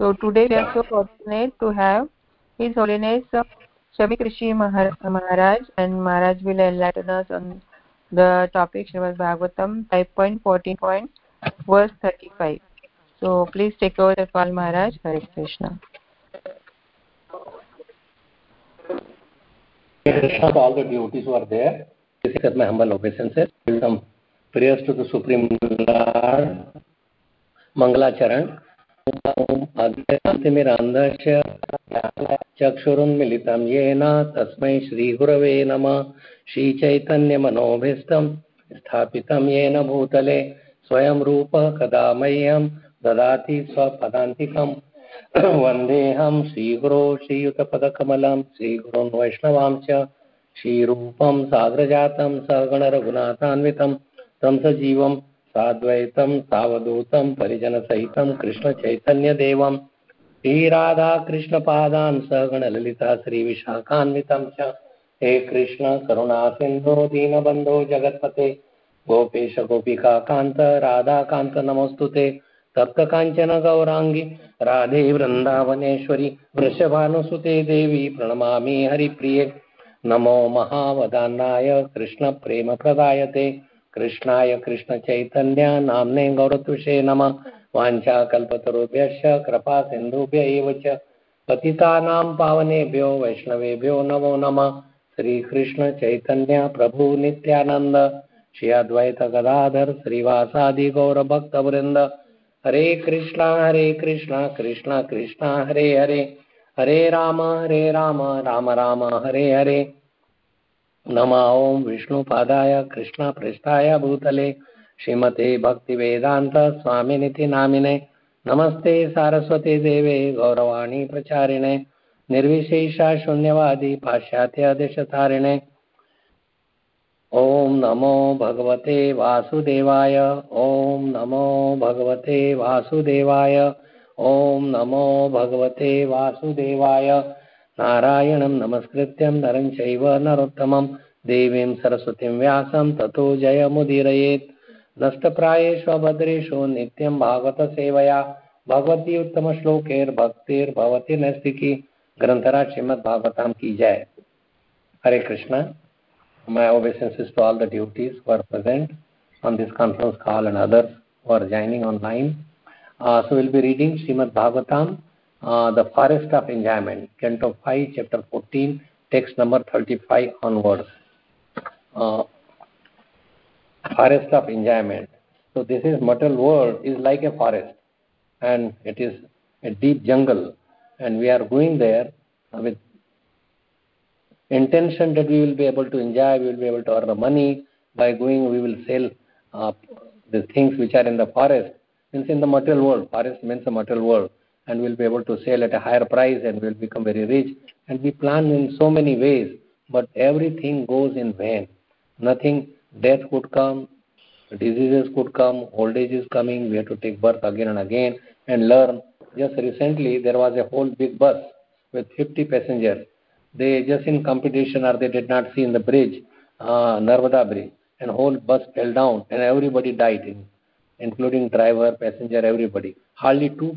So today we are so fortunate to have His Holiness uh, Shamik Rishi Maharaj and Maharaj will enlighten us on the topic Srimad Bhagavatam 5.14. verse 35. So please take over the call Maharaj. Hare Krishna. Krishna, all the devotees who are there, this is my humble obeisances. Some prayers to the Supreme Lord. Mangalacharan. अग्निमिरान्धस्य चक्षुरुन्मिलितं येन तस्मै श्रीगुरवे नमः। श्रीचैतन्यमनोभीष्टं स्थापितं येन भूतले स्वयं रूपः कदा मह्यं ददाति स्वपदान्तिकं वन्देऽहं श्रीगुरो श्रीयुतपदकमलं, श्रीगुरुन् वैष्णवां च श्रीरूपं साग्रजातं सगणरघुनाथान्वितं तं सजीवं साद्वैतं, सावधूतं, परिजनसहितं, कृष्णचैतन्यदेवं। श्रीराधाकृष्णपादान् सगणललिता श्रीविशाखान्वितं च। हे कृष्ण करुणासिन्धो दीनबन्धो, जगत्पते। गोपेश, गोपिका, कान्त, राधाकान्त नमोऽस्तु ते तप्तकाञ्चन, गौराङ्गी, राधे वृन्दावनेश्वरी, वृषभानुसुते देवी, प्रणमामि हरिप्रिये। नमो महावदान्नाय कृष्णप्रेमप्रदायते कृष्णाय कृष्णचैतन्य नाम्ने गौरतुषे नमः। वाञ्छाकल्पतरुभ्यश्च कृपा सिन्धुभ्य एव च। पतितानां पावनेभ्यो, वैष्णवेभ्यो नमो नमः। श्रीकृष्ण चैतन्य प्रभु नित्यानंद श्री अद्वैत गदाधर श्रीवासादि गौर भक्त वृंद हरे कृष्णा हरे कृष्णा कृष्णा कृष्णा, हरे हरे। हरे राम हरे राम राम राम, हरे हरे। नम ओं विष्णुपादाय, कृष्णपृष्ठाय भूतले। श्रीमते भक्तिवेदान्त स्वामिनिति नामिने नमस्ते सारस्वती देवे, गौरवाणी प्रचारिणे। निर्विशेषा शून्यवादी पाश्चात्य देशतारिणे ॐ नमो भगवते वासुदेवाय। ॐ नमो भगवते वासुदेवाय। ॐ नमो भगवते वासुदेवाय। नारायणं नमस्कृत्यं नरं चैव नरोत्तमं देवीं सरस्वतीं व्यासं ततो जयमुदीरयेत् नष्टप्रायेषु भद्रेषु नित्यं भागवतसेवया भगवती उत्तमश्लोकैर्भक्तिर्भवति नैस्तिकी ग्रंथराज श्रीमद भागवतम की जय हरे Krishna my obeisances to all the devotees who are present on this conference call and others who are joining online. Uh, so we'll be reading Srimad Bhagavatam, uh, the Forest of Enjoyment, Canto 5, Chapter 14, text number 35 onwards. Uh, forest of Enjoyment. So this is material world is like a forest and it is a deep jungle and we are going there with intention that we will be able to enjoy, we will be able to earn the money. By going, we will sell uh, the things which are in the forest. Means in the material world, forest means the material world, and we'll be able to sell at a higher price and we'll become very rich. And we plan in so many ways, but everything goes in vain. Nothing, death could come, diseases could come, old age is coming, we have to take birth again and again and learn. Just recently, there was a whole big bus with 50 passengers they just in competition or they did not see in the bridge, uh, Narmada bridge, and whole bus fell down and everybody died, in, including driver, passenger, everybody. Hardly two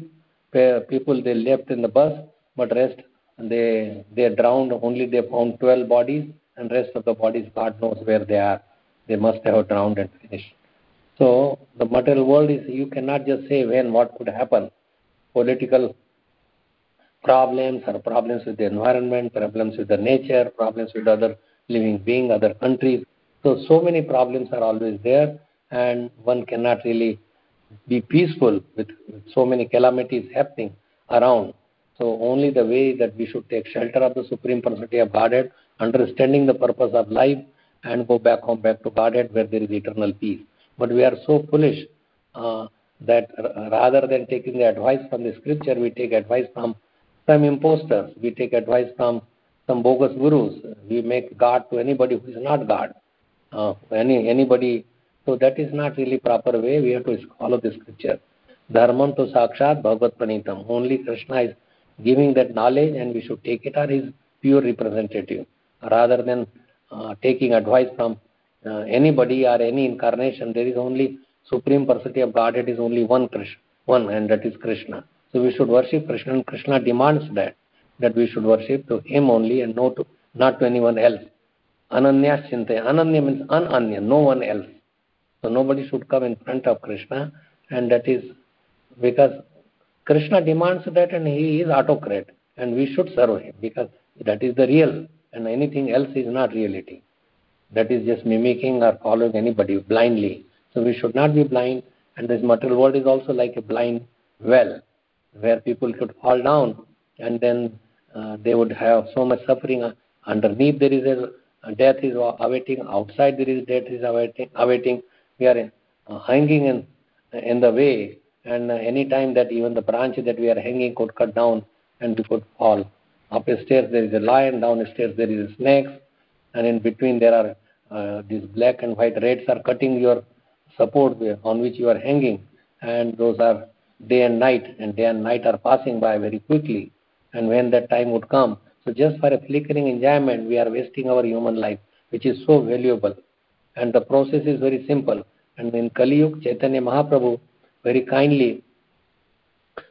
people they left in the bus, but rest they they drowned. Only they found 12 bodies, and rest of the bodies God knows where they are. They must have drowned and finished. So the material world is you cannot just say when what could happen. Political problems or problems with the environment, problems with the nature, problems with other living being, other countries. So, so many problems are always there and one cannot really be peaceful with, with so many calamities happening around. So only the way that we should take shelter of the Supreme Personality of Godhead, understanding the purpose of life and go back home, back to Godhead where there is eternal peace. But we are so foolish uh, that rather than taking the advice from the scripture, we take advice from some imposters. We take advice from some bogus gurus. We make God to anybody who is not God. Uh, any anybody. So that is not really proper way. We have to follow the scripture. Dharman to sakshat bhagavat pranitam. Only Krishna is giving that knowledge and we should take it or his pure representative rather than uh, taking advice from uh, anybody or any incarnation. There is only Supreme Personality of Godhead is only one Krishna, one and that is Krishna. So we should worship Krishna, and Krishna demands that that we should worship to Him only and not to, not to anyone else. Ananya Chintaya. Ananya means unanya, no one else. So nobody should come in front of Krishna, and that is because Krishna demands that, and He is autocrat, and we should serve Him because that is the real, and anything else is not reality. That is just mimicking or following anybody blindly. So we should not be blind, and this material world is also like a blind well where people could fall down and then uh, they would have so much suffering. Underneath there is a death is awaiting. Outside there is death is awaiting. awaiting. We are uh, hanging in in the way, and uh, any time that even the branch that we are hanging could cut down and we could fall. Up a stairs there is a lion, down a stairs there is a snake, and in between there are uh, these black and white reds are cutting your support on which you are hanging, and those are day and night, and day and night are passing by very quickly. And when that time would come, so just for a flickering enjoyment, we are wasting our human life, which is so valuable. And the process is very simple. And in Kali Yuga, Chaitanya Mahaprabhu, very kindly,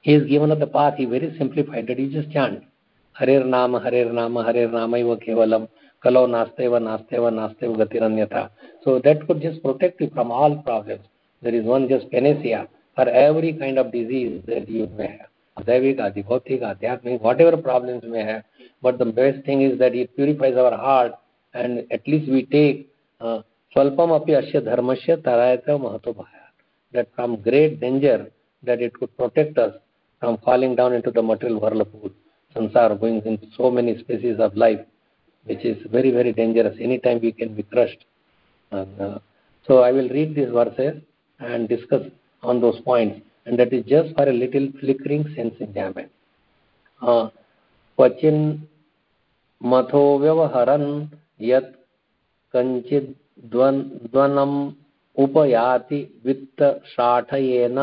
he has given us the path. He very simplified that. You just chant. Harer Nama, Harer Nama, Harer Nama Iva Kevalam, Kalo Nasteva, Nasteva, Nasteva Gatiranyata. So that could just protect you from all problems. There is one just panacea for every kind of disease that you may have. Adhaivik, Adhibhautik, Adhyatmik, whatever problems you may have. But the best thing is that it purifies our heart and at least we take swalpam api asya dharmasya tarayata mahato That from great danger that it could protect us from falling down into the material whirlpool. Sansar going into so many species of life, which is very, very dangerous. Anytime we can be crushed. And, uh, so I will read these verses and discuss on those points, and that is just for a little flickering sense enjoyment. Uh, क्वचिन् मथो व्यवहरन् यत् कञ्चित् द्वनम् उपयाति वित्तशाठयेन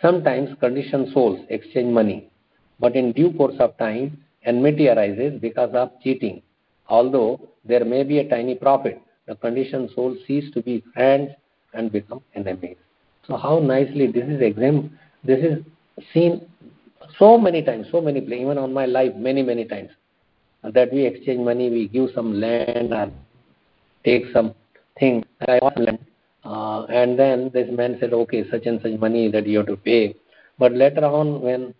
Sometimes conditioned souls exchange money, but in due course of time, enmity arises because of cheating. Although there may be a tiny profit, the conditioned soul cease to be friends and become enemies. So how nicely this is exam this is seen so many times, so many places, even on my life, many, many times. That we exchange money, we give some land or take some thing, I want land. Uh, and then this man said, okay, such and such money that you have to pay. But later on, when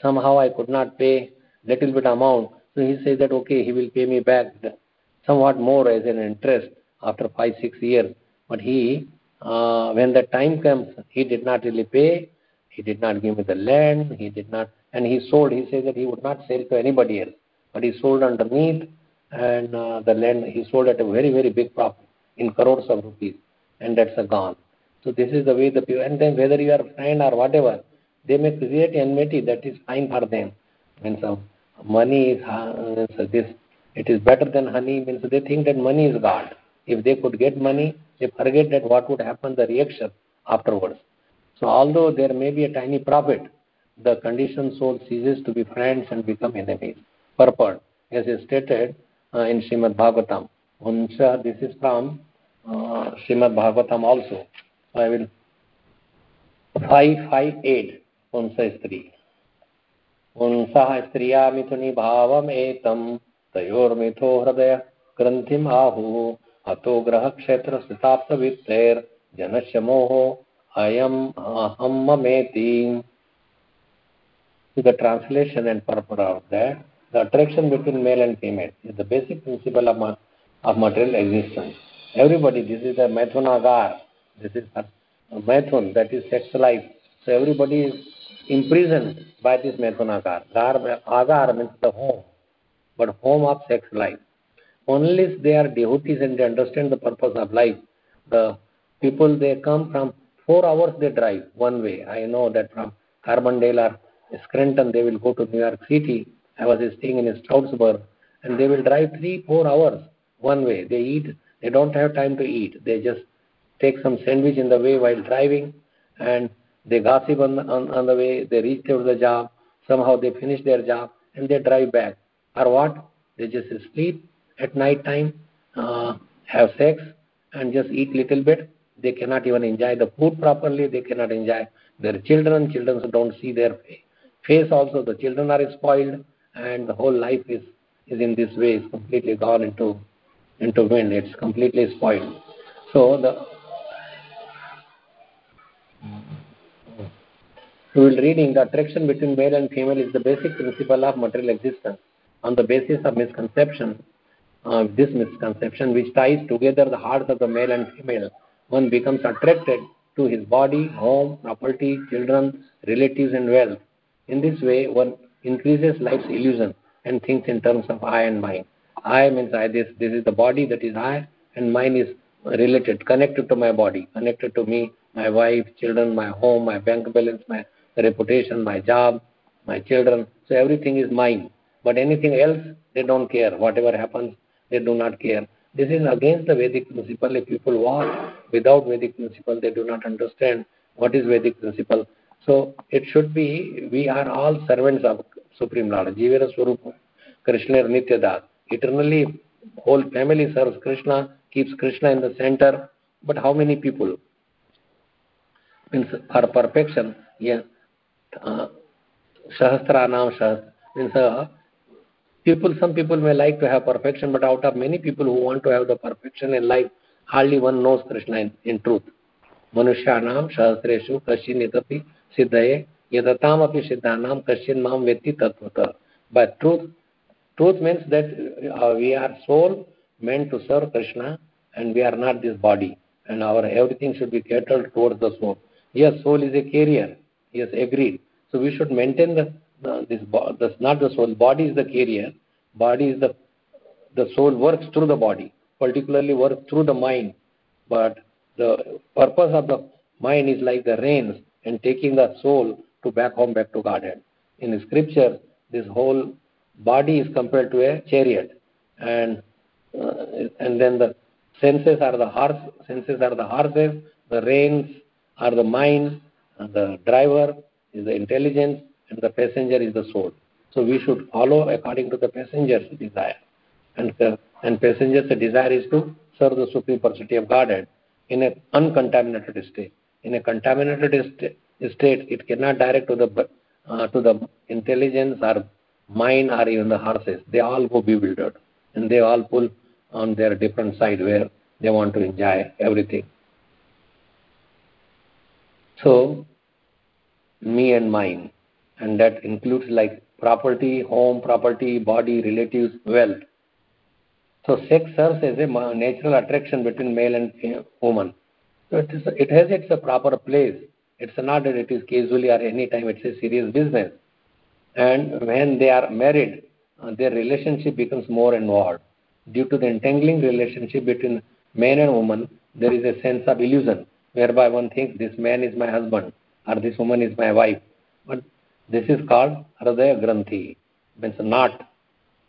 somehow I could not pay little bit amount, so he says that okay, he will pay me back somewhat more as an interest after five, six years. But he uh, when the time comes, he did not really pay, he did not give me the land, he did not, and he sold, he said that he would not sell to anybody else, but he sold underneath, and uh, the land he sold at a very, very big profit in crores of rupees, and that's gone. So this is the way the people, and then whether you are friend or whatever, they may create enmity that is fine for them. Means some money is uh, this, it is better than honey, means they think that money is God. If they could get money, they forget that what would happen, the reaction afterwards. So although there may be a tiny profit, the conditioned soul ceases to be friends and become enemies. Purport, as is stated uh, in Srimad Bhagavatam. Unsa, this is from uh, Srimad Bhagavatam also. I will. 558 Hunsa स्त्री पुंसः स्त्रियामिथुनि भावम् एतम् तयोर्मिथो हृदय ग्रन्थिम् आहुः अतो ग्रहक्षेत्रस्थिताप्तवित्तेर्जनस्य मोहो Ayam Ahamma Metim. The translation and purport of that the attraction between male and female is the basic principle of, of material existence everybody this is a methonagar this is methon that is sex life so everybody is imprisoned by this methonagar gar agar means the home but home of sex life only they are devotees and they understand the purpose of life. The people they come from four hours they drive one way. I know that from Carbondale or Scranton they will go to New York City. I was staying in Stroudsburg and they will drive three, four hours one way. They eat, they don't have time to eat. They just take some sandwich in the way while driving and they gossip on the, on, on the way. They reach to the job. Somehow they finish their job and they drive back. Or what? They just sleep at night time, uh, have sex and just eat little bit. They cannot even enjoy the food properly. They cannot enjoy their children, children don't see their face also, the children are spoiled, and the whole life is, is in this way, is completely gone into, into wind, it's completely spoiled. So the we will reading the attraction between male and female is the basic principle of material existence. On the basis of misconception, uh, this misconception which ties together the hearts of the male and female, one becomes attracted to his body, home, property, children, relatives, and wealth. In this way, one increases life's illusion and thinks in terms of I and mine. I means I, this, this is the body that is I, and mine is related, connected to my body, connected to me, my wife, children, my home, my bank balance, my reputation, my job, my children. So everything is mine. But anything else, they don't care. Whatever happens, they do not care. This is against the Vedic principle. If people walk without Vedic principle, they do not understand what is Vedic principle. So it should be, we are all servants of Supreme Lord, Jivira Swarupa, Krishna Nityadat. Eternally, whole family serves Krishna, keeps Krishna in the center. But how many people? Means for perfection, yeah, uh, Sahasranam Sahasra. Means uh, people, some people may like to have perfection, but out of many people who want to have the perfection in life, hardly one knows Krishna in, in truth. Manushanam Sahasreshu Kashinitapi siddhaye yadatam api siddhanam kashin mam vetti tattvata. But truth, truth means that uh, we are soul meant to serve Krishna and we are not this body. And our everything should be catered towards the soul. Yes, soul is a carrier. Yes, agreed. So we should maintain the, this, this not the soul. Body is the carrier. Body is the the soul works through the body, particularly works through the mind. But the purpose of the mind is like the rains and taking the soul to back home back to godhead in scripture this whole body is compared to a chariot and uh, and then the senses are the horse senses are the horses the reins are the mind the driver is the intelligence and the passenger is the soul. So we should follow according to the passenger's desire. And, and passenger's desire is to serve the supreme personality of Godhead in an uncontaminated state. In a contaminated state, it cannot direct to the uh, to the intelligence or mind or even the horses. They all go bewildered and they all pull on their different side where they want to enjoy everything. So me and mine and that includes like property home property body relatives wealth so sex serves as a natural attraction between male and woman so it, is, it has its a proper place it's not that it is casually or any time it's a serious business and when they are married uh, their relationship becomes more involved due to the entangling relationship between man and woman there is a sense of illusion whereby one thinks this man is my husband or this woman is my wife. But this is called Hridaya Granthi, means knot,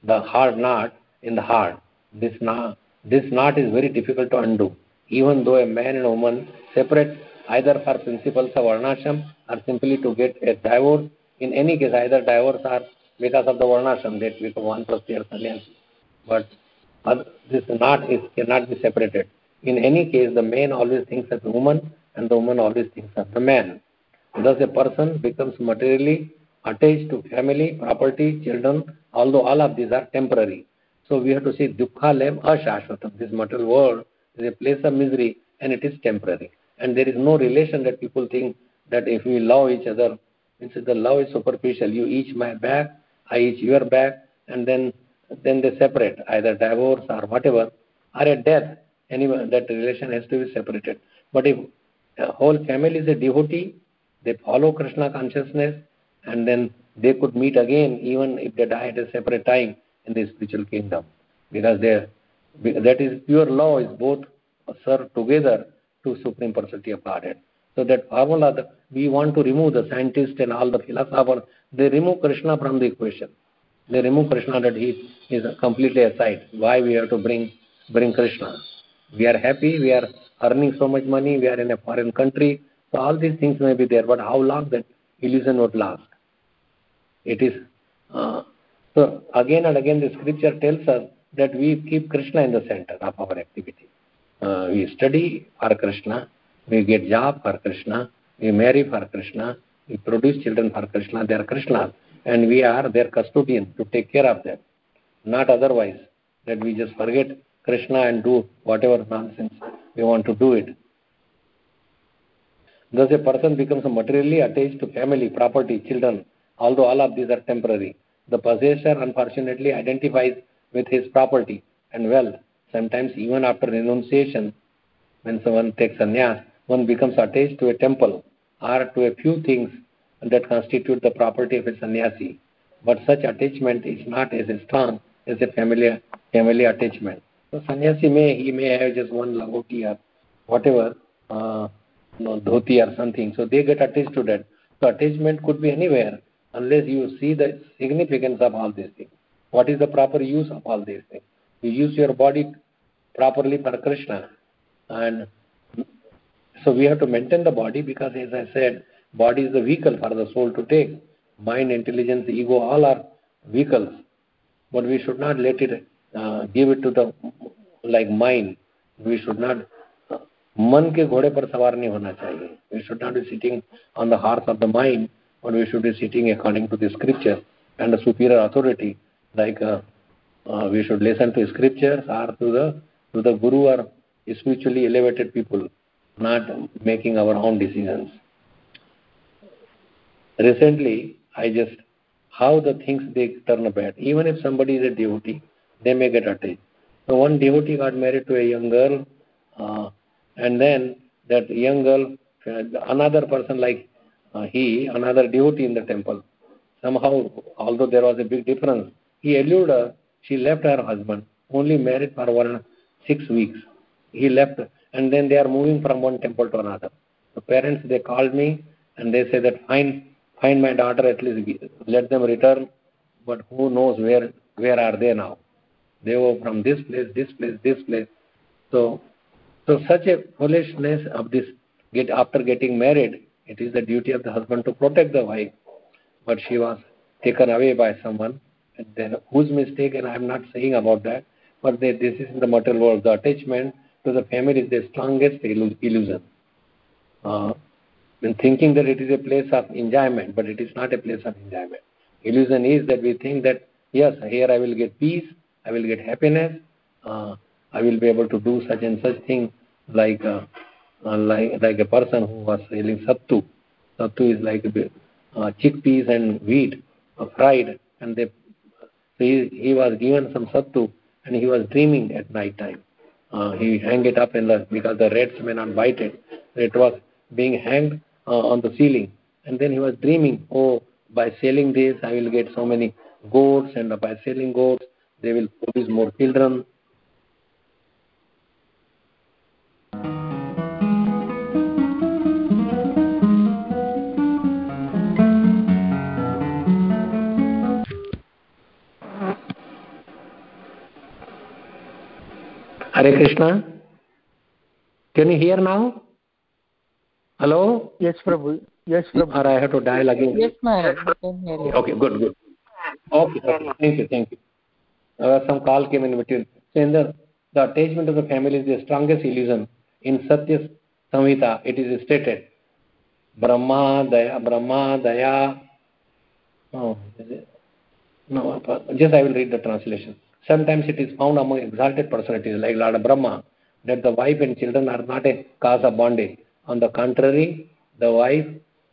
the hard knot in the heart. This knot, this knot is very difficult to undo. Even though a man and a woman separate either for principles of varnashram or simply to get a divorce, in any case either divorce or because of the varnashram that become one plus year sannyasi. But this knot is cannot be separated. In any case, the man always thinks of the woman and the woman always thinks of the man. Thus, a person becomes materially attached to family, property, children, although all of these are temporary. So we have to say dukkha lem ashashvatam. This material world a place of misery and it is temporary. And there is no relation that people think that if we love each other, means the love is superficial. You each my back, I each your back, and then then they separate, either divorce or whatever, or a death. Anyway, that relation has to be separated. But if a whole family is a devotee, they follow Krishna consciousness and then they could meet again even if they die at a separate time in the spiritual kingdom because they that is pure law is both served together to supreme personality of Godhead. So that formula that we want to remove the scientists and all the philosophers, they remove Krishna from the equation. They remove Krishna that he is completely aside. Why we have to bring bring Krishna? We are happy, we are earning so much money, we are in a foreign country, so all these things may be there, but how long that illusion would last? It is uh, so again and again the scripture tells us that we keep Krishna in the center of our activity. Uh, we study for Krishna, we get job for Krishna, We marry for Krishna. We produce children for Krishna. They are Krishna. And we are their custodian to take care of them. Not otherwise. That we just forget Krishna and do whatever nonsense we want to do it. Thus, a person becomes materially attached to family, property, children, although all of these are temporary. The possessor, unfortunately, identifies with his property and wealth. Sometimes, even after renunciation, when someone takes sannyas, one becomes attached to a temple or to a few things that constitute the property of a sannyasi. But such attachment is not as strong as a family, family attachment. So sannyasi may he may have just one langoti or whatever, uh, no, dhoti or something. So they get attached to that. So attachment could be anywhere unless you see the significance of all these things. What is the proper use of all these things? You use your body properly for Krishna. And so we have to maintain the body because as I said, body is the vehicle for the soul to take. Mind, intelligence, ego, all are vehicles. But we should not let it uh, give it to the like mind. We should not मन के घोड़े पर सवार नहीं होना चाहिए we should not be sitting on the horse of the mind but we should be sitting according to the scripture and the superior authority like uh, uh, we should listen to scriptures or to the to the guru or spiritually elevated people not making our own decisions. Recently i just how the things they turn bad. Even if somebody is a devotee they may get attached so one devotee got married to a young girl uh, and then that young girl, another person like uh, he, another devotee in the temple, somehow, although there was a big difference, he allured her, she left her husband, only married for one six weeks. He left, and then they are moving from one temple to another. The parents, they called me, and they said that find, find my daughter at least, let them return, but who knows where, where are they now? They were from this place, this place, this place. So so such a foolishness of this get after getting married, it is the duty of the husband to protect the wife. But she was taken away by someone, then whose mistake, and I am not saying about that, but they, this is in the material world. The attachment to the family is the strongest illusion. Uh, and thinking that it is a place of enjoyment, but it is not a place of enjoyment. Illusion is that we think that, yes, here I will get peace, I will get happiness, uh, I will be able to do such and such thing like uh, uh, like like a person who was selling sattu. Sattu is like uh, chickpeas and wheat uh, fried, and they so he, he was given some sattu and he was dreaming at night time. Uh, he hang it up in the because the rats may not bite it. It was being hanged uh, on the ceiling, and then he was dreaming. Oh, by selling this, I will get so many goats, and by selling goats, they will produce more children, Hare Krishna. Can you hear now? Hello? Yes, Prabhu. Yes, Prabhu. Or I have to dial again? Yes, Maharaj. Okay, good, good. Okay, okay. Thank you, thank you. Uh, some call came in between. So in the, the attachment of the family is the strongest illusion. In Satya Samhita, it is stated, Brahma, Daya, Brahma, Daya. Oh, is it? No, just I will read the translation. Sometimes it is found among exalted personalities like Lord Brahma that the wife and children are not a cause of bondage. On the contrary, the wife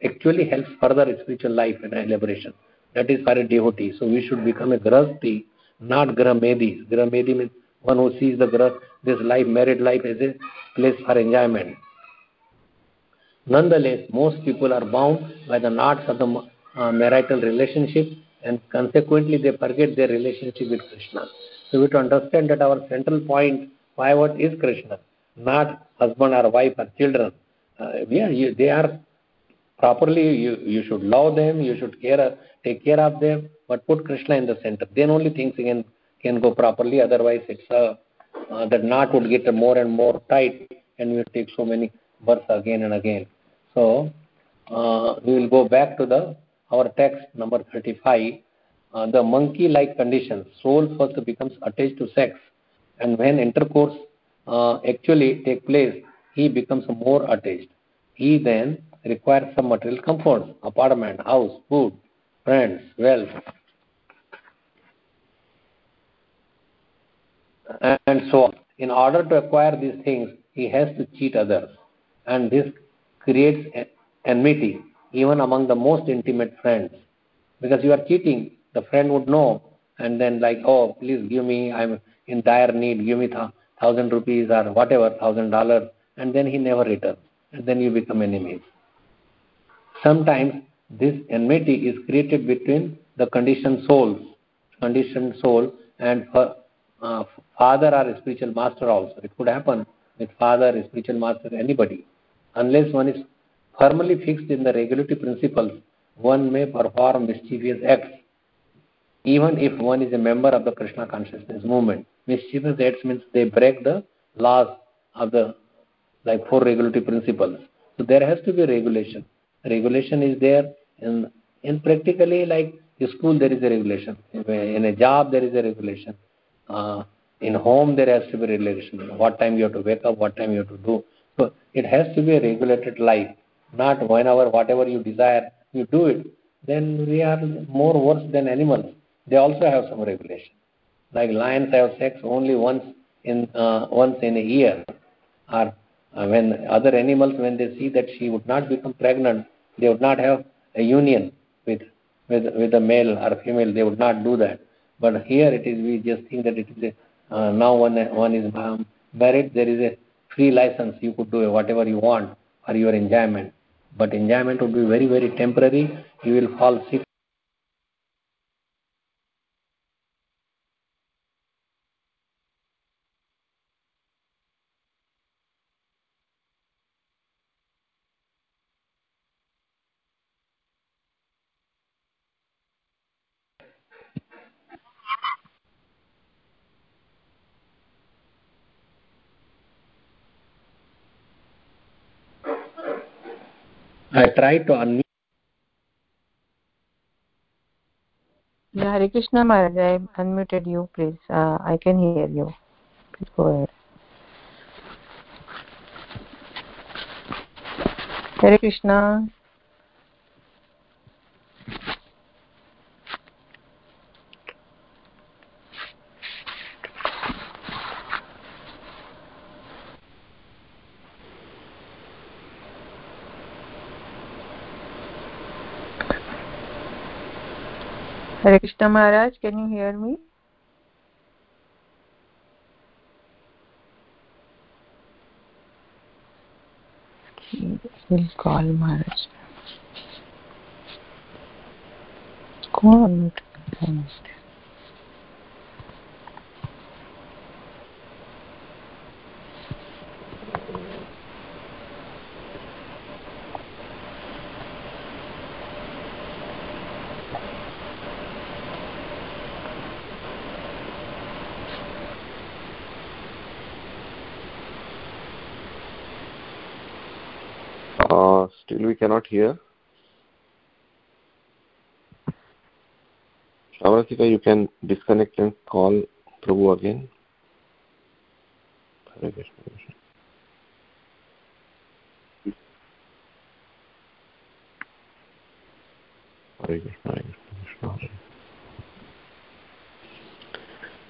actually helps further spiritual life and elaboration. That is for a devotee. So we should become a grahasti, not grahamedi. Grahamedi means one who sees the grah, this life, married life as a place for enjoyment. Nonetheless, most people are bound by the knots of the uh, marital relationship and consequently they forget their relationship with Krishna. So we have to understand that our central point, pivot is Krishna, not husband or wife or children. Uh, yeah, they are properly, you, you should love them, you should care, take care of them, but put Krishna in the center. Then only things can, can go properly, otherwise it's uh, uh, that knot would get more and more tight and we take so many births again and again. So uh, we will go back to the our text number 35, uh, the monkey-like condition, soul first becomes attached to sex, and when intercourse uh, actually take place, he becomes more attached. he then requires some material comforts, apartment, house, food, friends, wealth. And so on. In order to acquire these things, he has to cheat others. And this creates enmity even among the most intimate friends. Because you are cheating, the friend would know and then like, oh, please give me, I'm in dire need, give me thousand rupees or whatever, thousand dollars, and then he never returns. And then you become enemies. Sometimes this enmity is created between the conditioned souls, conditioned soul and uh, father or spiritual master also. It could happen with father, spiritual master, anybody. Unless one is firmly fixed in the regulative principles, one may perform mischievous acts, even if one is a member of the Krishna consciousness movement. Mischievous acts means they break the laws of the like four regulative principles. So there has to be regulation. Regulation is there in in practically like in school there is a regulation. In a job there is a regulation. Uh, in home there has to be regulation. What time you have to wake up, what time you have to do. So it has to be a regulated life not whenever whatever you desire you do it then we are more worse than animals. They also have some regulation. Like lions have sex only once in uh, once in a year or uh, when other animals when they see that she would not become pregnant they would not have a union with with with a male or female they would not do that. But here it is we just think that it is a, uh, now one one is married there is a free license you could do whatever you want for your enjoyment but enjoyment would be very, very temporary. You will fall sick. I tried to unmute. Yeah, Hare Krishna Maharaj, I unmuted you, please. Uh, I can hear you. Please go ahead. Hare Krishna. Hare Krishna Maharaj, can you hear me? We'll call Maharaj. Go still we cannot hear. Shavatika, you can disconnect and call Prabhu again. Hare Krishna. Hare Krishna, Hare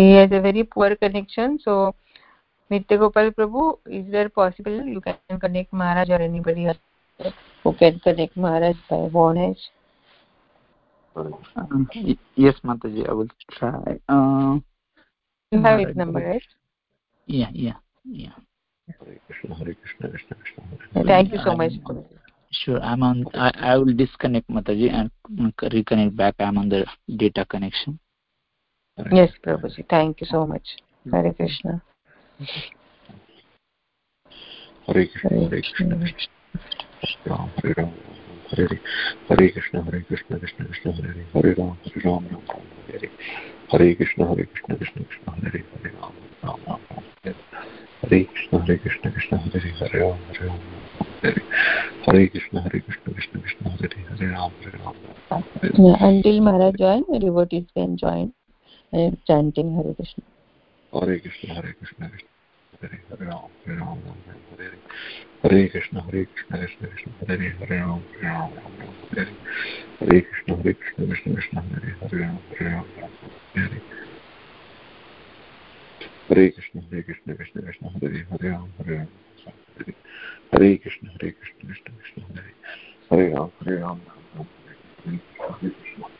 He has a very poor connection. So, Nitya Gopal Prabhu, is there possible you can connect Maharaj or anybody else who can connect Maharaj by phone Um, yes, Mataji, I will try. Uh, you have his number, right? Yeah, yeah, yeah. Hare Krishna, Hare Krishna, Krishna Krishna. Thank you so much. Sure, I'm on. I, I will disconnect Mataji and reconnect back. I'm on the data connection. Yes, Prabhuji. Thank you so much. Hare Krishna. Hare Krishna, Hare Krishna, Ram, Hare Ram, Hare Hare, Hare Krishna, Hare Krishna, Krishna Krishna, Hare Hare, Hare Ram, Hare Ram, Ram Ram, Hare Hare, Hare Krishna, Hare Krishna, Krishna Krishna, Hare Hare, Hare Ram, Ram Ram, Hare Hare Krishna, Hare Krishna, Krishna Hare Hare, Hare Ram, Hare Ram, Hare Hare Krishna, Hare Krishna, Krishna Krishna, Hare Hare, Hare Ram, Hare Ram, Hare Yeah, until Maharaj join, devotees can join and chanting Hare Krishna. Hare Krishna, Hare Krishna, Krishna Hare Hare Ram, Hare Ram, Ram Ram, Hare Hare. Hare Krishna, Hare Krishna, Krishna Krishna, Hare Hare, Hare Ram, Hare Ram, Ram Ram, Hare Hare. Hare Krishna, Hare Krishna, Krishna Krishna, Hare Hare, Hare Ram, Hare Ram, Ram Ram, Hare Hare. Hare Krishna, Hare Krishna, Krishna Krishna, Hare Hare, Hare Ram, Hare Ram, Hare Hare. Hare Krishna, Hare Krishna, Krishna Krishna, Hare Hare, Hare Ram, Hare Ram, Ram Ram, Hare Hare. Hare Krishna. Hare Krishna. Hare Ram, Hare Ram. Hare Krishna,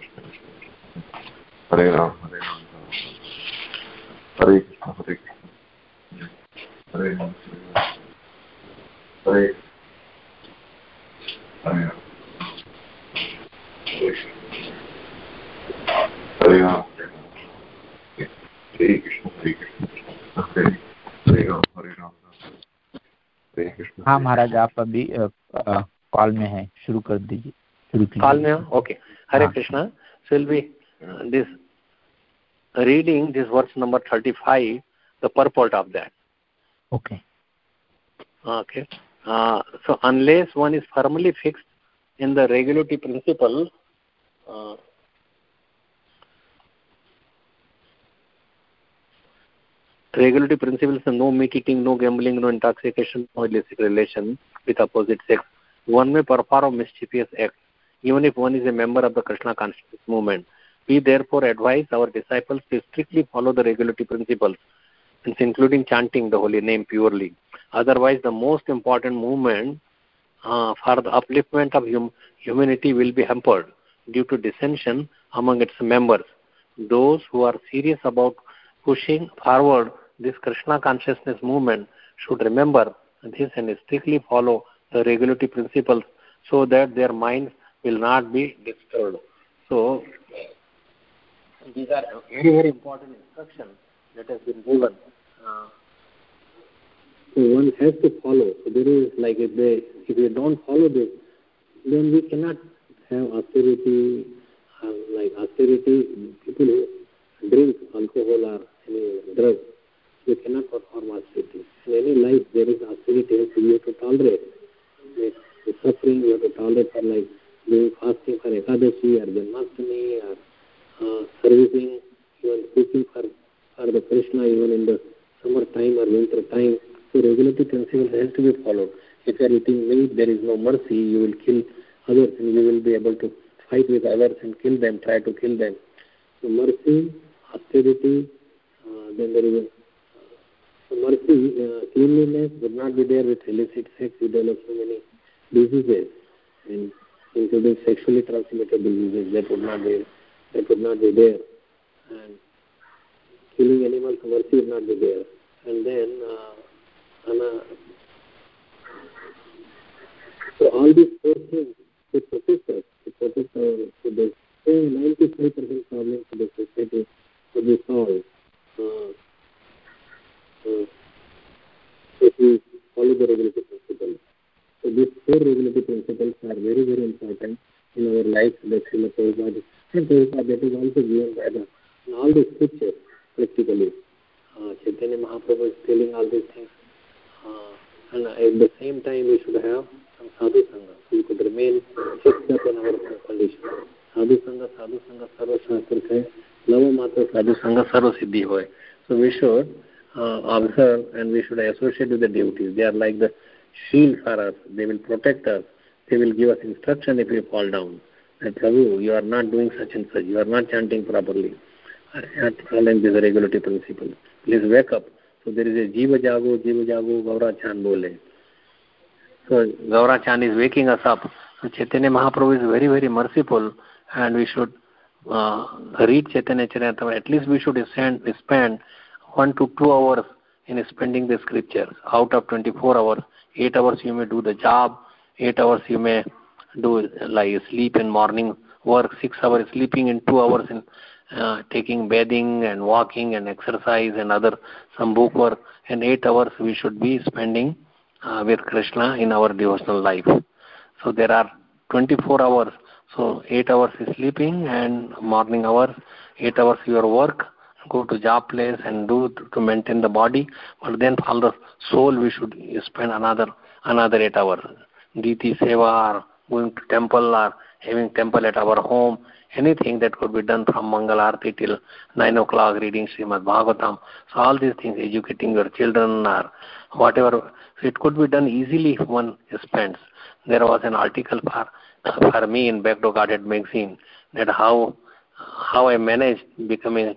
Hare Ram Hare Ram Hare Krishna Hare Krishna. Hare Ram Hare Hare Ram. Hare Ram. Hare Krishna Hare Krishna. Hare Hare Ram Hare Ram. Hare Krishna हाँ महाराज आप अभी call में है। शुरू कर दीजिए। शुरू call में ओके। हरे हाँ। कृष्ण सिल्वी हाँ। This reading this verse number 35, the purport of that. Okay. Okay. Uh, so unless one is firmly fixed in the regulative principle, uh, regulative principles are no meat eating, no gambling, no intoxication, no illicit relation with opposite sex. One may perform mischievous acts, even if one is a member of the Krishna consciousness movement. We therefore advise our disciples to strictly follow the regulative principles, including chanting the holy name purely. Otherwise, the most important movement uh, for the upliftment of hum- humanity will be hampered due to dissension among its members. Those who are serious about pushing forward this Krishna consciousness movement should remember this and strictly follow the regulative principles so that their minds will not be disturbed. So, these are very, very important instructions that has been given. Uh, so one has to follow. So there is like if they if we don't follow this, then we cannot have austerity. Uh, like austerity, people who drink alcohol or any drug, they cannot perform austerity. In any life, there is austerity. So you have to tolerate the, the suffering. You have to tolerate for like doing fasting for Ekadashi or Janmashtami or uh, servicing, even cooking for for the Krishna even in the summer time or winter time. So regulative principle has to be followed. If you are eating meat, there is no mercy. You will kill others and you will be able to fight with others and kill them, try to kill them. So mercy, austerity, uh, then there is a so mercy, uh, cleanliness would not be there with illicit sex. You develop so many diseases, and including sexually transmitted diseases that would not be that would not be there. And killing animals, mercy would not be there. And then, uh, and, uh, so all these four things it protect us. It protects our so the ninety-five percent problems of the society could be solved. Uh, uh, if we follow the regulative principles. So these four regulative principles are very, very important in our life. That Srila Prabhupada, and Prabhupada that is also given by the in all the scriptures practically. Uh, Chaitanya Mahaprabhu is telling all these things. Uh, and at the same time we should have some sadhu sangha. So we could remain fixed up in our condition. Sadhu sangha, sadhu sangha, sarva shastra hai. Lava matra sadhu sangha, sarva siddhi hoy. So we should uh, associate with the devotees. They are like the shield for us. They will protect us. they will give us instruction if we fall down. And Prabhu, you are not doing such and such. You are not chanting properly. Are not following this regulatory principle. Please wake up. So there is a Jiva Jago, Jiva Jago, Gaura Chan Bole. So Gaura Chan is waking us up. So Chaitanya Mahaprabhu is very, very merciful and we should uh, read Chaitanya Charitamrita. At least we should spend, spend one to two hours in spending the scriptures. Out of 24 hours, 8 hours you may do the job, 8 hours you may do like sleep in morning work, 6 hours sleeping and 2 hours in uh, taking bathing and walking and exercise and other some book work and 8 hours we should be spending uh, with Krishna in our devotional life. So there are 24 hours. So 8 hours is sleeping and morning hours, 8 hours your work, go to job place and do to, to maintain the body. But then for the soul we should spend another another 8 hours. Deity Seva or going to temple or having temple at our home, anything that could be done from Mangal Arti till 9 o'clock reading Srimad Bhagavatam. So all these things, educating your children or whatever, it could be done easily if one spends. There was an article for, for me in Back to Godhead magazine that how how I managed becoming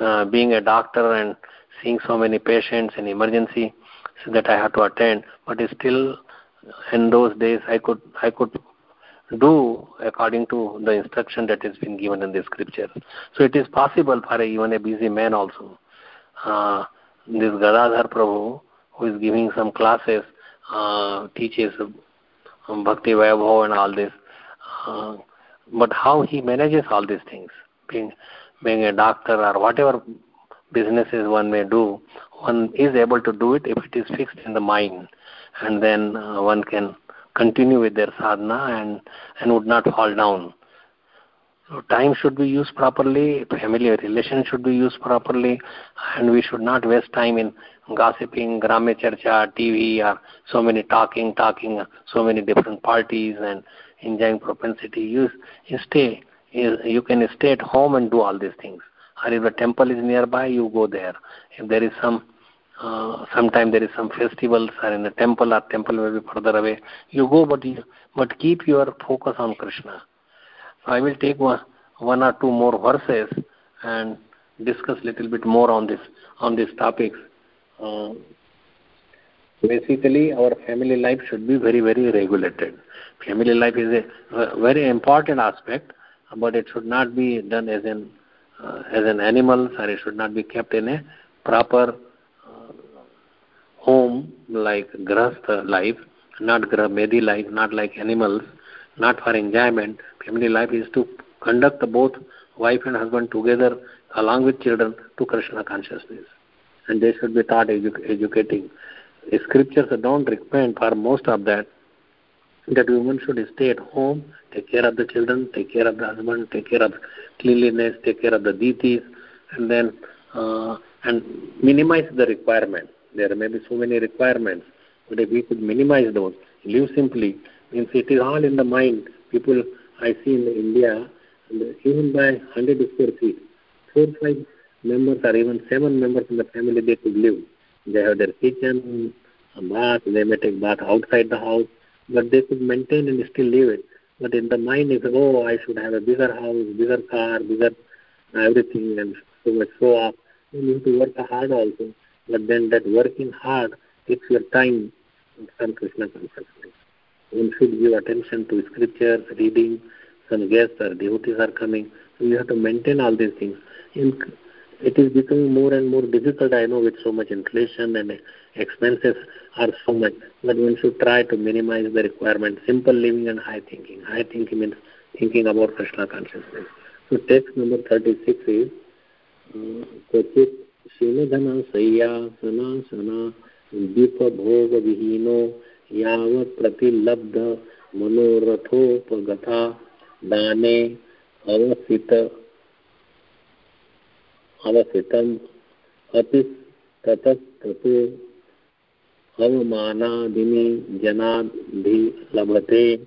uh, being a doctor and seeing so many patients in emergency so that I had to attend. But still, in those days, I could I could do according to the instruction that has been given in the scripture. So it is possible for a, even a busy man also. Uh, this Gadadhar Prabhu, who is giving some classes, uh, teaches um, Bhakti Vaibhav and all this. Uh, but how he manages all these things, being being a doctor or whatever businesses one may do, one is able to do it if it is fixed in the mind, and then uh, one can continue with their sadhana and and would not fall down. So time should be used properly, family relations should be used properly, and we should not waste time in gossiping, grame charcha, TV, or so many talking, talking, so many different parties and enjoying propensity. You stay, you, can stay at home and do all these things. Or if the temple is nearby, you go there. If there is some uh, sometime there is some festivals or in a temple or temple may be further away you go but you, but keep your focus on krishna so i will take one, one or two more verses and discuss little bit more on this on these topics uh, basically our family life should be very very regulated family life is a very important aspect but it should not be done as an uh, as an animal or it should not be kept in a proper home like grahastha life, not medi life, not like animals, not for enjoyment. Family life is to conduct both wife and husband together along with children to Krishna consciousness. And they should be taught edu- educating. Scriptures don't recommend for most of that that women should stay at home, take care of the children, take care of the husband, take care of cleanliness, take care of the deities, and then uh, and minimize the requirement. There may be so many requirements, but if we could minimize those, live simply, means it is all in the mind. People I see in India, even by 100 square feet, four, five members or even seven members in the family, they could live. They have their kitchen, a bath, they may take bath outside the house, but they could maintain and still live it. But in the mind is, oh, I should have a bigger house, bigger car, bigger uh, everything, and so much so off. You need to work hard also. But then that working hard takes your time from Krishna consciousness. One should give attention to scriptures, reading, some guests or devotees are coming. So you have to maintain all these things. In, it is becoming more and more difficult, I know, with so much inflation and expenses are so much. But one should try to minimize the requirement. Simple living and high thinking. High thinking means thinking about Krishna consciousness. So text number 36 is uh, शिवधना शय्यासनासना दीपभोगविहीनो यावत् प्रतिलब्ध मनोरथोपगता दाने अवसित अवसितम् अपि ततस्ततो janadhi labhate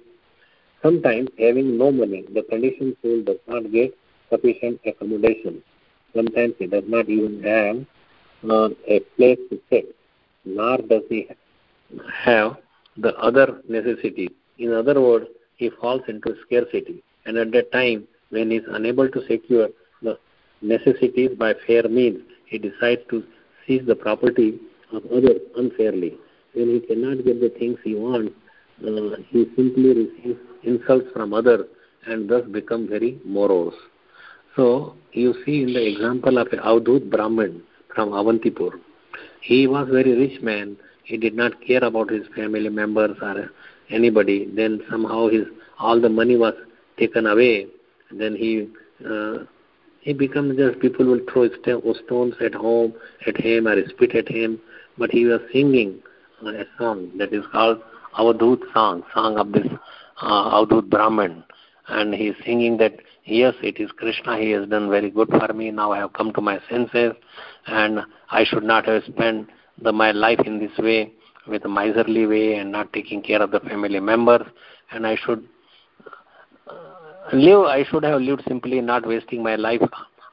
sometimes having no money the conditioned soul does not get sufficient accommodation. Sometimes he does not even have uh, a place to sit nor does he have the other necessities. In other words he falls into scarcity and at that time when he is unable to secure the necessities by fair means he decides to seize the property of others unfairly. When he cannot get the things he wants, uh, he simply receives insults from others and thus become very morose. So you see in the example of a Avdut Brahmin from Avantipur, he was very rich man. He did not care about his family members or anybody. Then somehow his all the money was taken away. Then he uh, he becomes just people will throw stones at home at him or spit at him. But he was singing a song that is called Avadhut song, song of this uh, Avdut Brahman. And he is singing that, yes, it is Krishna, he has done very good for me, now I have come to my senses, and I should not have spent the, my life in this way, with a miserly way, and not taking care of the family members, and I should uh, live, I should have lived simply, not wasting my life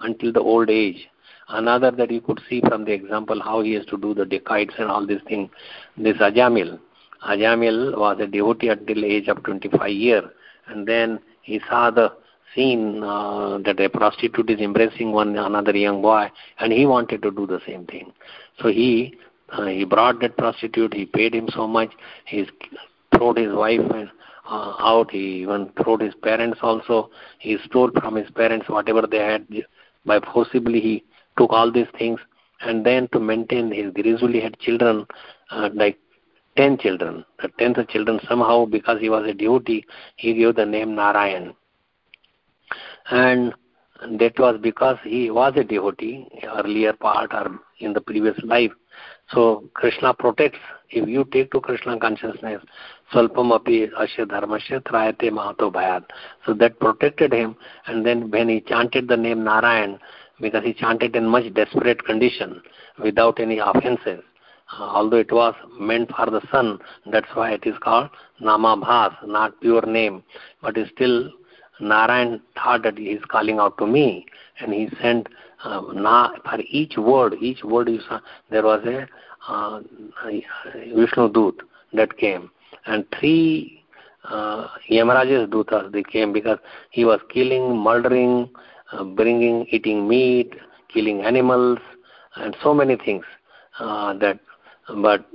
until the old age. Another that you could see from the example how he has to do the dacoits and all these things. This Ajamil, Ajamil was a devotee until the age of 25 years, and then he saw the scene uh, that a prostitute is embracing one another young boy, and he wanted to do the same thing. So he uh, he brought that prostitute. He paid him so much. He threw his wife uh, out. He even threw his parents also. He stole from his parents whatever they had. By forcibly he took all these things, and then to maintain his gradually had children uh, like ten children. The tenth children somehow, because he was a devotee, he gave the name Narayan. And that was because he was a devotee earlier part or in the previous life. So Krishna protects. If you take to Krishna consciousness, Salpam api asya dharmasya trayate mahato bhayat. So that protected him. And then when he chanted the name Narayan, because he chanted in much desperate condition, without any offenses, uh, although it was meant for the son, that's why it is called Namabhas, not pure name. But still, Narayan thought that he is calling out to me, and he sent uh, na, for each word, each word is, uh, there was a uh, Vishnu Dut that came, and three uh, Yamaraja's Dutas they came because he was killing, murdering, uh, bringing, eating meat, killing animals, and so many things uh, that but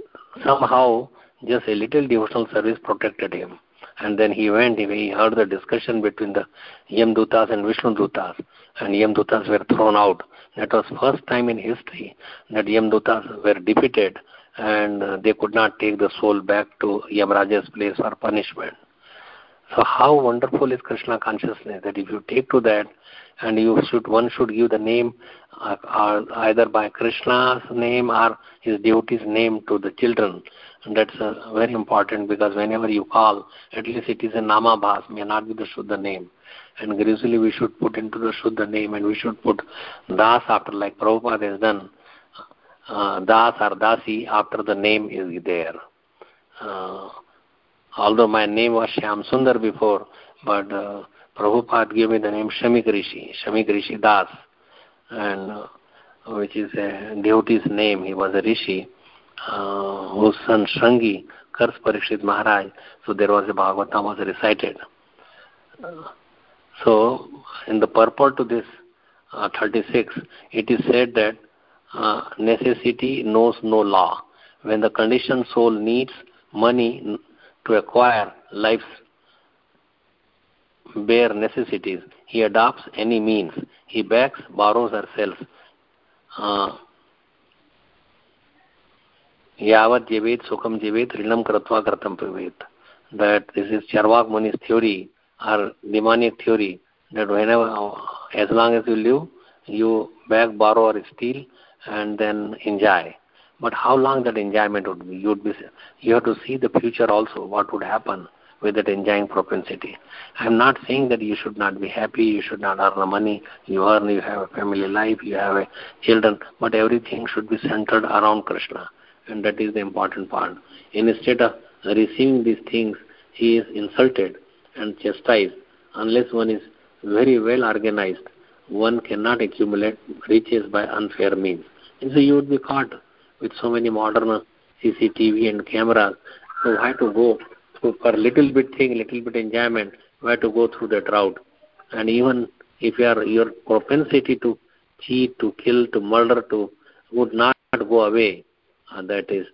somehow just a little devotional service protected him. And then he went, he heard the discussion between the Yamdutas and Vishnu Dutas, and Yamdutas were thrown out. That was first time in history that Yamdutas were defeated and they could not take the soul back to Yamraja's place for punishment. So how wonderful is Krishna consciousness that if you take to that and you should one should give the name uh, uh, either by Krishna's name or his devotee's name to the children. And that's uh, very important because whenever you call, at least it is a nama bhas, may not be the Shuddha name. And gradually we should put into the Shuddha name and we should put Das after, like Prabhupada has done, uh, Das or Dasi after the name is there. Uh, although my name was Shyam Sundar before, but uh, Prabhupada gave me the name Shamik Rishi, Shamik Rishi Das and uh, which is a devotee's name. He was a rishi uh, whose son Shrangi cursed Parikshit Maharaj. So there was a Bhagavatam was recited. Uh, so in the purport to this uh, 36, it is said that uh, necessity knows no law. When the conditioned soul needs money to acquire life's bare necessities, he adopts any means. He begs, borrows, or sells. Uh, yavat jevet sukham jevet rinam kratva kratam privet. That this is Charvak Muni's theory or demonic theory that whenever, as long as you live, you beg, borrow, or steal, and then enjoy. But how long that enjoyment would be? You would be. You have to see the future also. What would happen? with that enjoying propensity. I'm not saying that you should not be happy, you should not earn the money, you earn, you have a family life, you have a children, but everything should be centered around Krishna. And that is the important part. Instead of receiving these things, he is insulted and chastised. Unless one is very well organized, one cannot accumulate riches by unfair means. And so you would be caught with so many modern CCTV and cameras. So why to go So for little bit thing, little bit enjoyment, have to go through that route. And even if you are, your propensity to cheat, to kill, to murder, to would not go away, uh, that is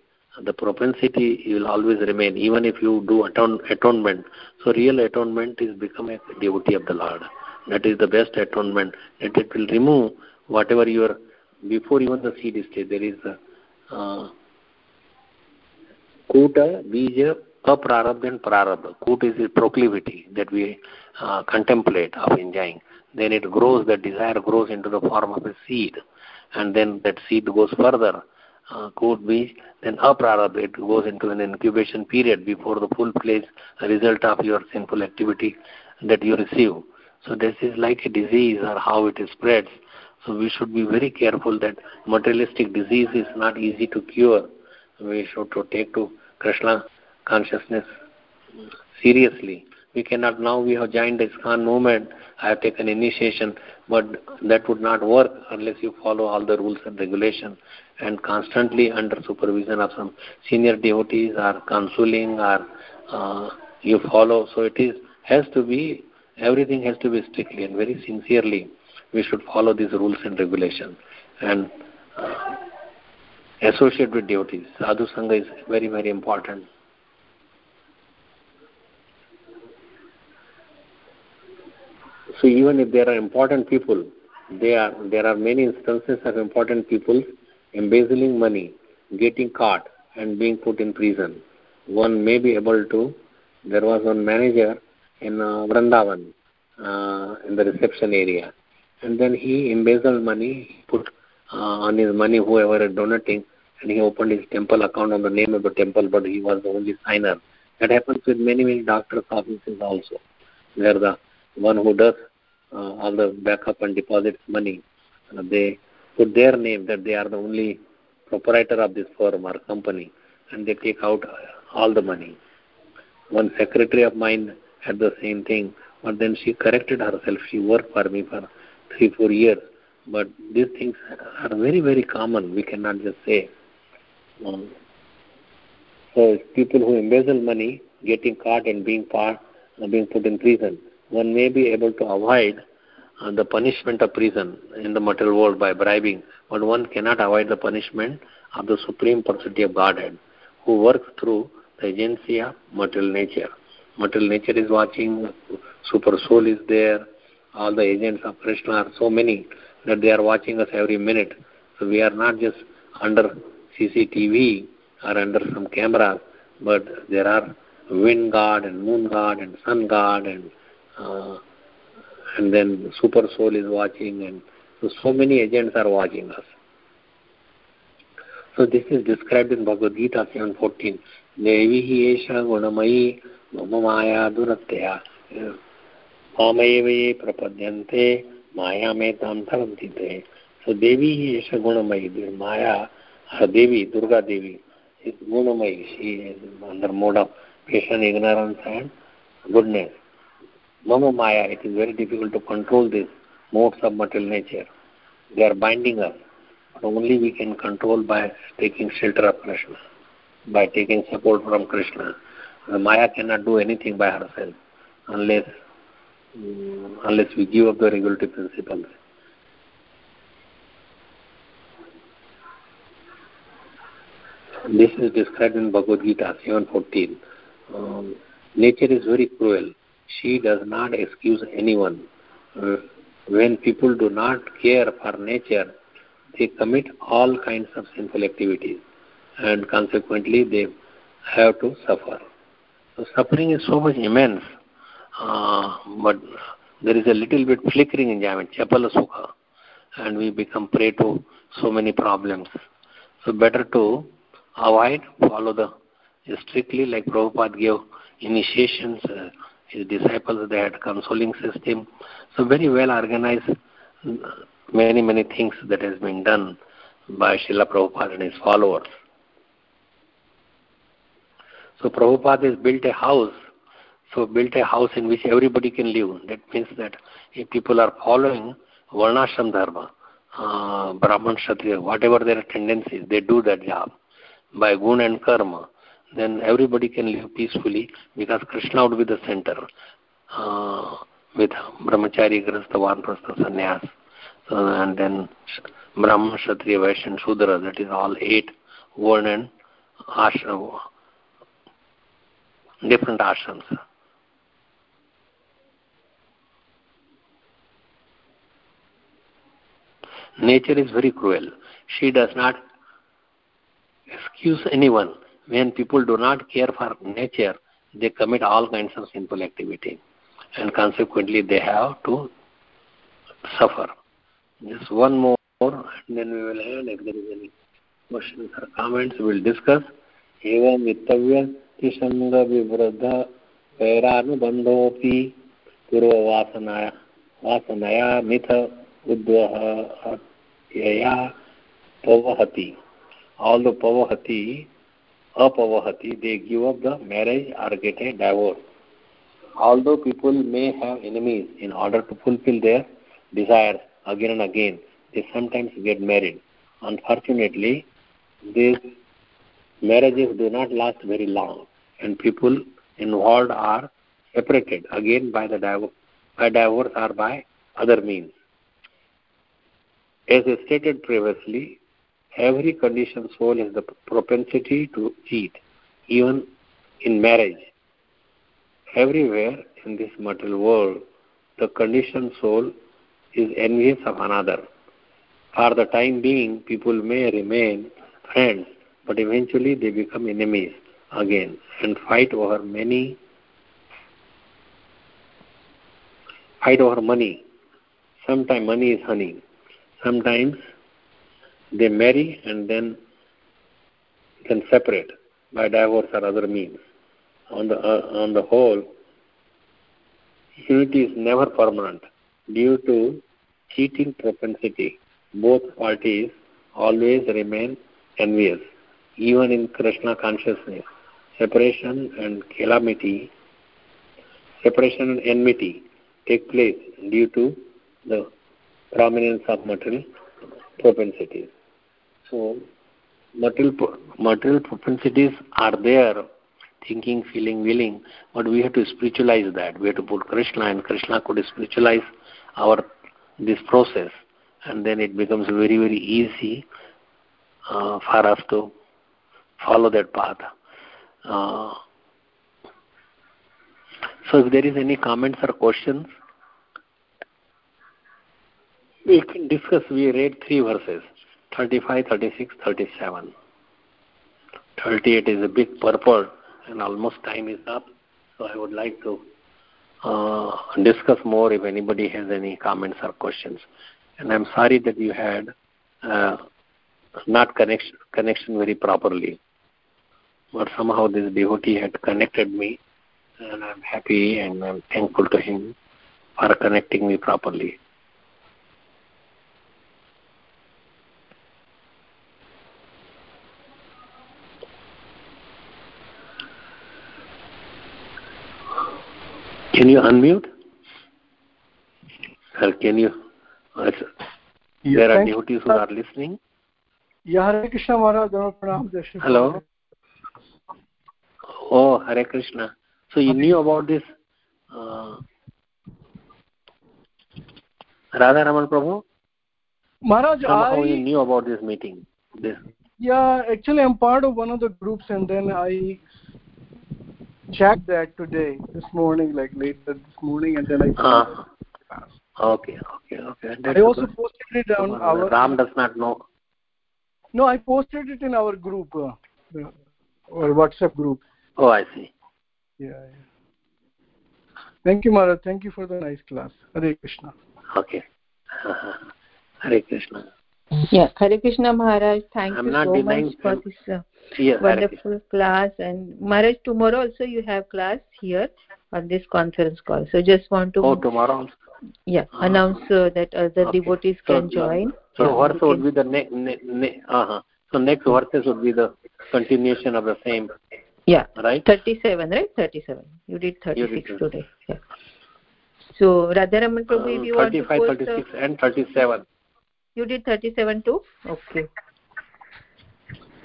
the propensity will always remain even if you do atone, atonement so real atonement is become a devotee of the lord that is the best atonement that it will remove whatever your before even the seed stage there is a kuta bija aprarabdha and prarabdha kuta is the proclivity that we uh, contemplate of enjoying. Then it grows the desire grows into the form of a seed. And then that seed goes further. Uh, could be then aprarabdha it goes into an incubation period before the full place result of your sinful activity that you receive. So this is like a disease or how it spreads. So we should be very careful that materialistic disease is not easy to cure. We should to take to Krishna consciousness seriously. We cannot now we have joined the ISKCON movement. I have taken initiation, but that would not work unless you follow all the rules and regulations and constantly under supervision of some senior devotees or counseling or uh, you follow. So it is has to be everything has to be strictly and very sincerely we should follow these rules and regulations and uh, associate with devotees. Sadhu Sangha is very, very important. So even if there are important people, there are, there are many instances of important people embezzling money, getting caught and being put in prison. One may be able to, there was one manager in uh, Vrindavan, uh, in the reception area. And then he embezzled money, he put uh, on his money whoever is donating, and he opened his temple account on the name of the temple, but he was the only signer. That happens with many, many doctors' offices also. Where the one who does uh, all the backup and deposits money, uh, they put their name that they are the only proprietor of this firm or company, and they take out all the money. One secretary of mine had the same thing, but then she corrected herself. She worked for me for three, four years. But these things are very, very common. We cannot just say. Um, so people who embezzle money, getting caught and being part, uh, being put in prison, one may be able to avoid uh, the punishment of prison in the material world by bribing, but one cannot avoid the punishment of the Supreme Personality of Godhead, who works through the agency of material nature. Material nature is watching, super soul is there, all the agents of Krishna are so many that they are watching us every minute. So we are not just under CCTV or under some cameras, but there are wind god and moon god and sun god and uh, and then super soul is watching and so so many agents are watching us. So this is described in Bhagavad Gita 7.14. Devi esha gunamayi mama maya duratya मामेव ये प्रपद्यन्ते माया में ताम धरती थे is a gunamayi maya her devi durga devi is gunamayi she is under mode of patient ignorance and goodness mama maya it is very difficult to control this modes of material nature they are binding us but only we can control by taking shelter of krishna by taking support from krishna the maya cannot do anything by herself unless um, unless we give up the regulative principles. This is described in Bhagavad Gita 7.14. Um, nature is very cruel. She does not excuse anyone. Uh, when people do not care for nature, they commit all kinds of sinful activities and consequently they have to suffer. So suffering is so much immense Uh, but there is a little bit flickering enjoyment, chapala sukha, and we become prey to so many problems. So better to avoid, follow the uh, strictly like Prabhupada gave initiations, uh, his disciples they had counseling system. So very well organized, uh, many many things that has been done by Srila Prabhupada and his followers. So Prabhupada has built a house so built a house in which everybody can live. That means that if people are following Varnashram Dharma, uh, Brahman, Kshatriya, whatever their tendencies, they do that job by gun and karma. then everybody can live peacefully because Krishna would be the center uh, with Brahmachari, Grasta, Vanprastha, Sannyas. So, and then Brahman, Kshatriya, Vaishya, and Shudra, that is all eight Varna ashram, different ashrams. Nature is very cruel. She does not excuse anyone. When people do not care for nature, they commit all kinds of sinful activity. And consequently, they have to suffer. Just one more, and then we will end. If there is any questions or comments, we will discuss. एवं वित्तव्य तिसंग विवृद्ध वैरानुबंधोपि पूर्ववासनाया वासनया मिथ उद्वहया pavahati although pavahati apavahati they give up the marriage or get a divorce although people may have enemies in order to fulfill their desires again and again they sometimes get married unfortunately these marriages do not last very long and people involved are separated again by the divorce, by divorce or by other means as I stated previously, every conditioned soul has the propensity to cheat, even in marriage. Everywhere in this material world, the conditioned soul is envious of another. For the time being, people may remain friends, but eventually they become enemies again and fight over many fight over money. Sometimes money is honey sometimes they marry and then can separate by divorce or other means. On the uh, on the whole, unity is never permanent due to cheating propensity. Both parties always remain envious, even in Krishna consciousness. Separation and calamity, separation and enmity take place due to the prominence of material propensities. So, material, material propensities are there, thinking, feeling, willing, but we have to spiritualize that. We have to put Krishna, and Krishna could spiritualize our this process, and then it becomes very, very easy uh, for us to follow that path. Uh, so, if there is any comments or questions, we can discuss. We read three verses 35, 36, 37. 38 is a big purport, and almost time is up. So I would like to uh, discuss more if anybody has any comments or questions. And I'm sorry that you had uh, not connection connection very properly, but somehow this devotee had connected me, and I'm happy and I'm thankful to him for connecting me properly. Can you unmute? Sir, can you? Uh, yes, there are devotees who are listening. Yeah, Hare Krishna Maharaj, Pranam Hello. Oh, Hare Krishna. So you knew about this uh, Radha Raman Prabhu? Maharaj, Somehow I... you knew about this meeting. This. Yeah, actually I'm part of one of the groups and then I checked that today, this morning, like later this morning, and then I. Uh, okay, okay, okay. That's I also good. posted it on our. Ram does not know. No, I posted it in our group, uh, our WhatsApp group. Oh, I see. Yeah, yeah. Thank you, Mara. Thank you for the nice class. Hare Krishna. Okay. Uh, Hare Krishna. Yeah, Hare Krishna Maharaj. Thank I'm you so much for this. Uh, wonderful class and Maharaj tomorrow also you have class here on this conference call so just want to oh tomorrow also. yeah uh-huh. announce uh, that other okay. devotees so, can join so yeah, verse would be the next ne- ne- uh-huh. so next verses would be the continuation of the same yeah right 37 right 37 you did 36 you did today yeah so radharaman prabhu if you 35, want to post, 36 and 37 you did 37 too okay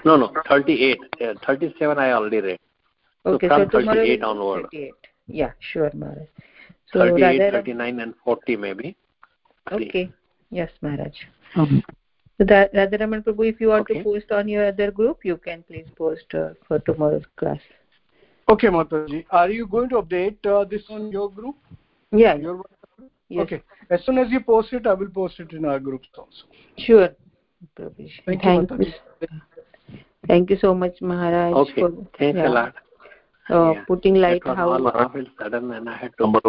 No, no, 38. Yeah, 37 I already read. Okay, so so from tomorrow 38 onward. 38. Yeah, sure, Maharaj. So 38, Radha- 39 and 40 maybe. Okay. Yes, Maharaj. Um, So that Radharaman Prabhu, if you want Okay. to post on your other group, you can please post uh, for tomorrow's class. okay, Mataji. Are you going to update uh, this on your group? Yeah. Your WhatsApp group? Yes. Okay. As soon as you post it, I will post it in our groups also. Sure. Prabhu. Thank you, Mataji. Thank you so much, Maharaj, Okay, for thanks yeah, a lot. uh, Yeah. putting light That was how all of a sudden and I had to... Number.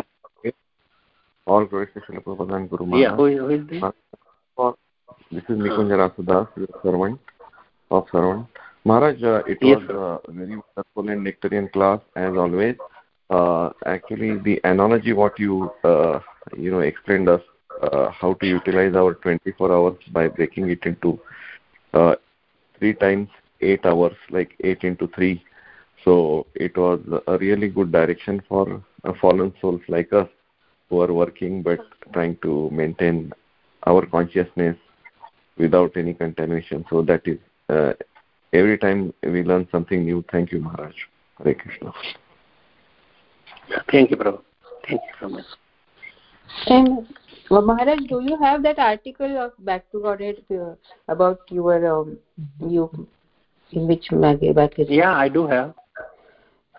All glories to Srila Prabhupada and Guru Yeah, Maharaj. who is, who is this? For- This is Nikunja Rasudas, your servant of servant. Maharaj, uh, it Yes, was a very wonderful and nectarian class as always. Uh, actually, the analogy what you uh, you know explained us uh, how to utilize our 24 hours by breaking it into uh, three times eight hours, like eight into three. So it was a really good direction for uh, fallen souls like us who are working but trying to maintain our consciousness without any contamination. So that is uh, every time we learn something new. Thank you, Maharaj. Hare Krishna. Thank you, Prabhu. Thank you so much. And uh, Maharaj, do you have that article of Back to Godhead uh, about your um, you in which mag- magazine? Yeah, I do have.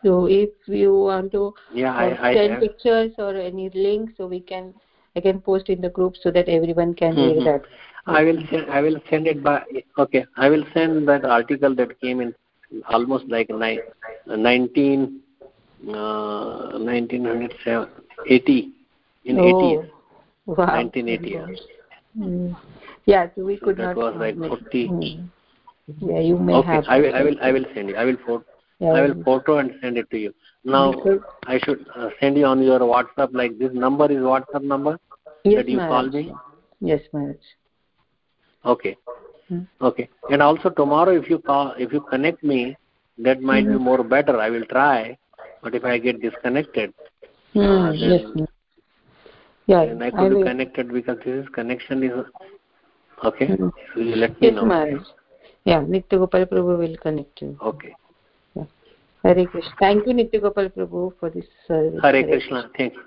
So if you want to Yeah, uh, I, I send have. pictures or any links, so we can I can post in the group so that everyone can Mhm. read that. I will send. I will send it by. Okay, I will send that article that came in almost like nine, nineteen, uh, nineteen hundred eighty in oh, eighties, wow. nineteen eighty. Mm. Yeah, so we So could that not. was like 40. Mm. Yeah, you may Okay, have. I will. I will. I will send you. I will photo. Yeah. I will photo and send it to you. Now Because- I should uh, send you on your WhatsApp. Like this number is WhatsApp number yes, that you call me. Yes, Maharaj. Okay. Hmm. Okay. And also tomorrow, if you call, if you connect me, that might be more better. I will try. But if I get disconnected, Hmm, Uh, yes, ma'am. Yeah, then I I could be connected because this is connection is okay. Mm Hmm. So you let me Yes, know. Maharaj. Yeah, Nitya Gopal Prabhu will connect you. Okay. Yeah. Hare Krishna. Thank you, Nitya Gopal Prabhu, for this service. Hare Hare Krishna. Krishna. Thank you.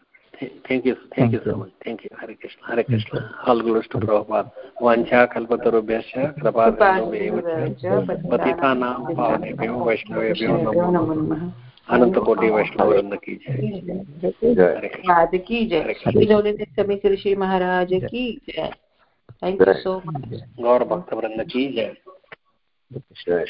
Thank you. Thank you Thank so you. much. Thank you. Hare Krishna. Hare Krishna. All glories to Prabhupada. Vancha kalpatarubhyascha krapasindhubhyev च पतितानां पावनेभ्यो वैष्णवेभ्यो नमो नमः अनन्तकोटि हाँ, वैष्णववृन्द हाँ। की जय। की जय। समित ऋषि महाराज की जय। Thank you so much Gaur भक्त वृंद की जय।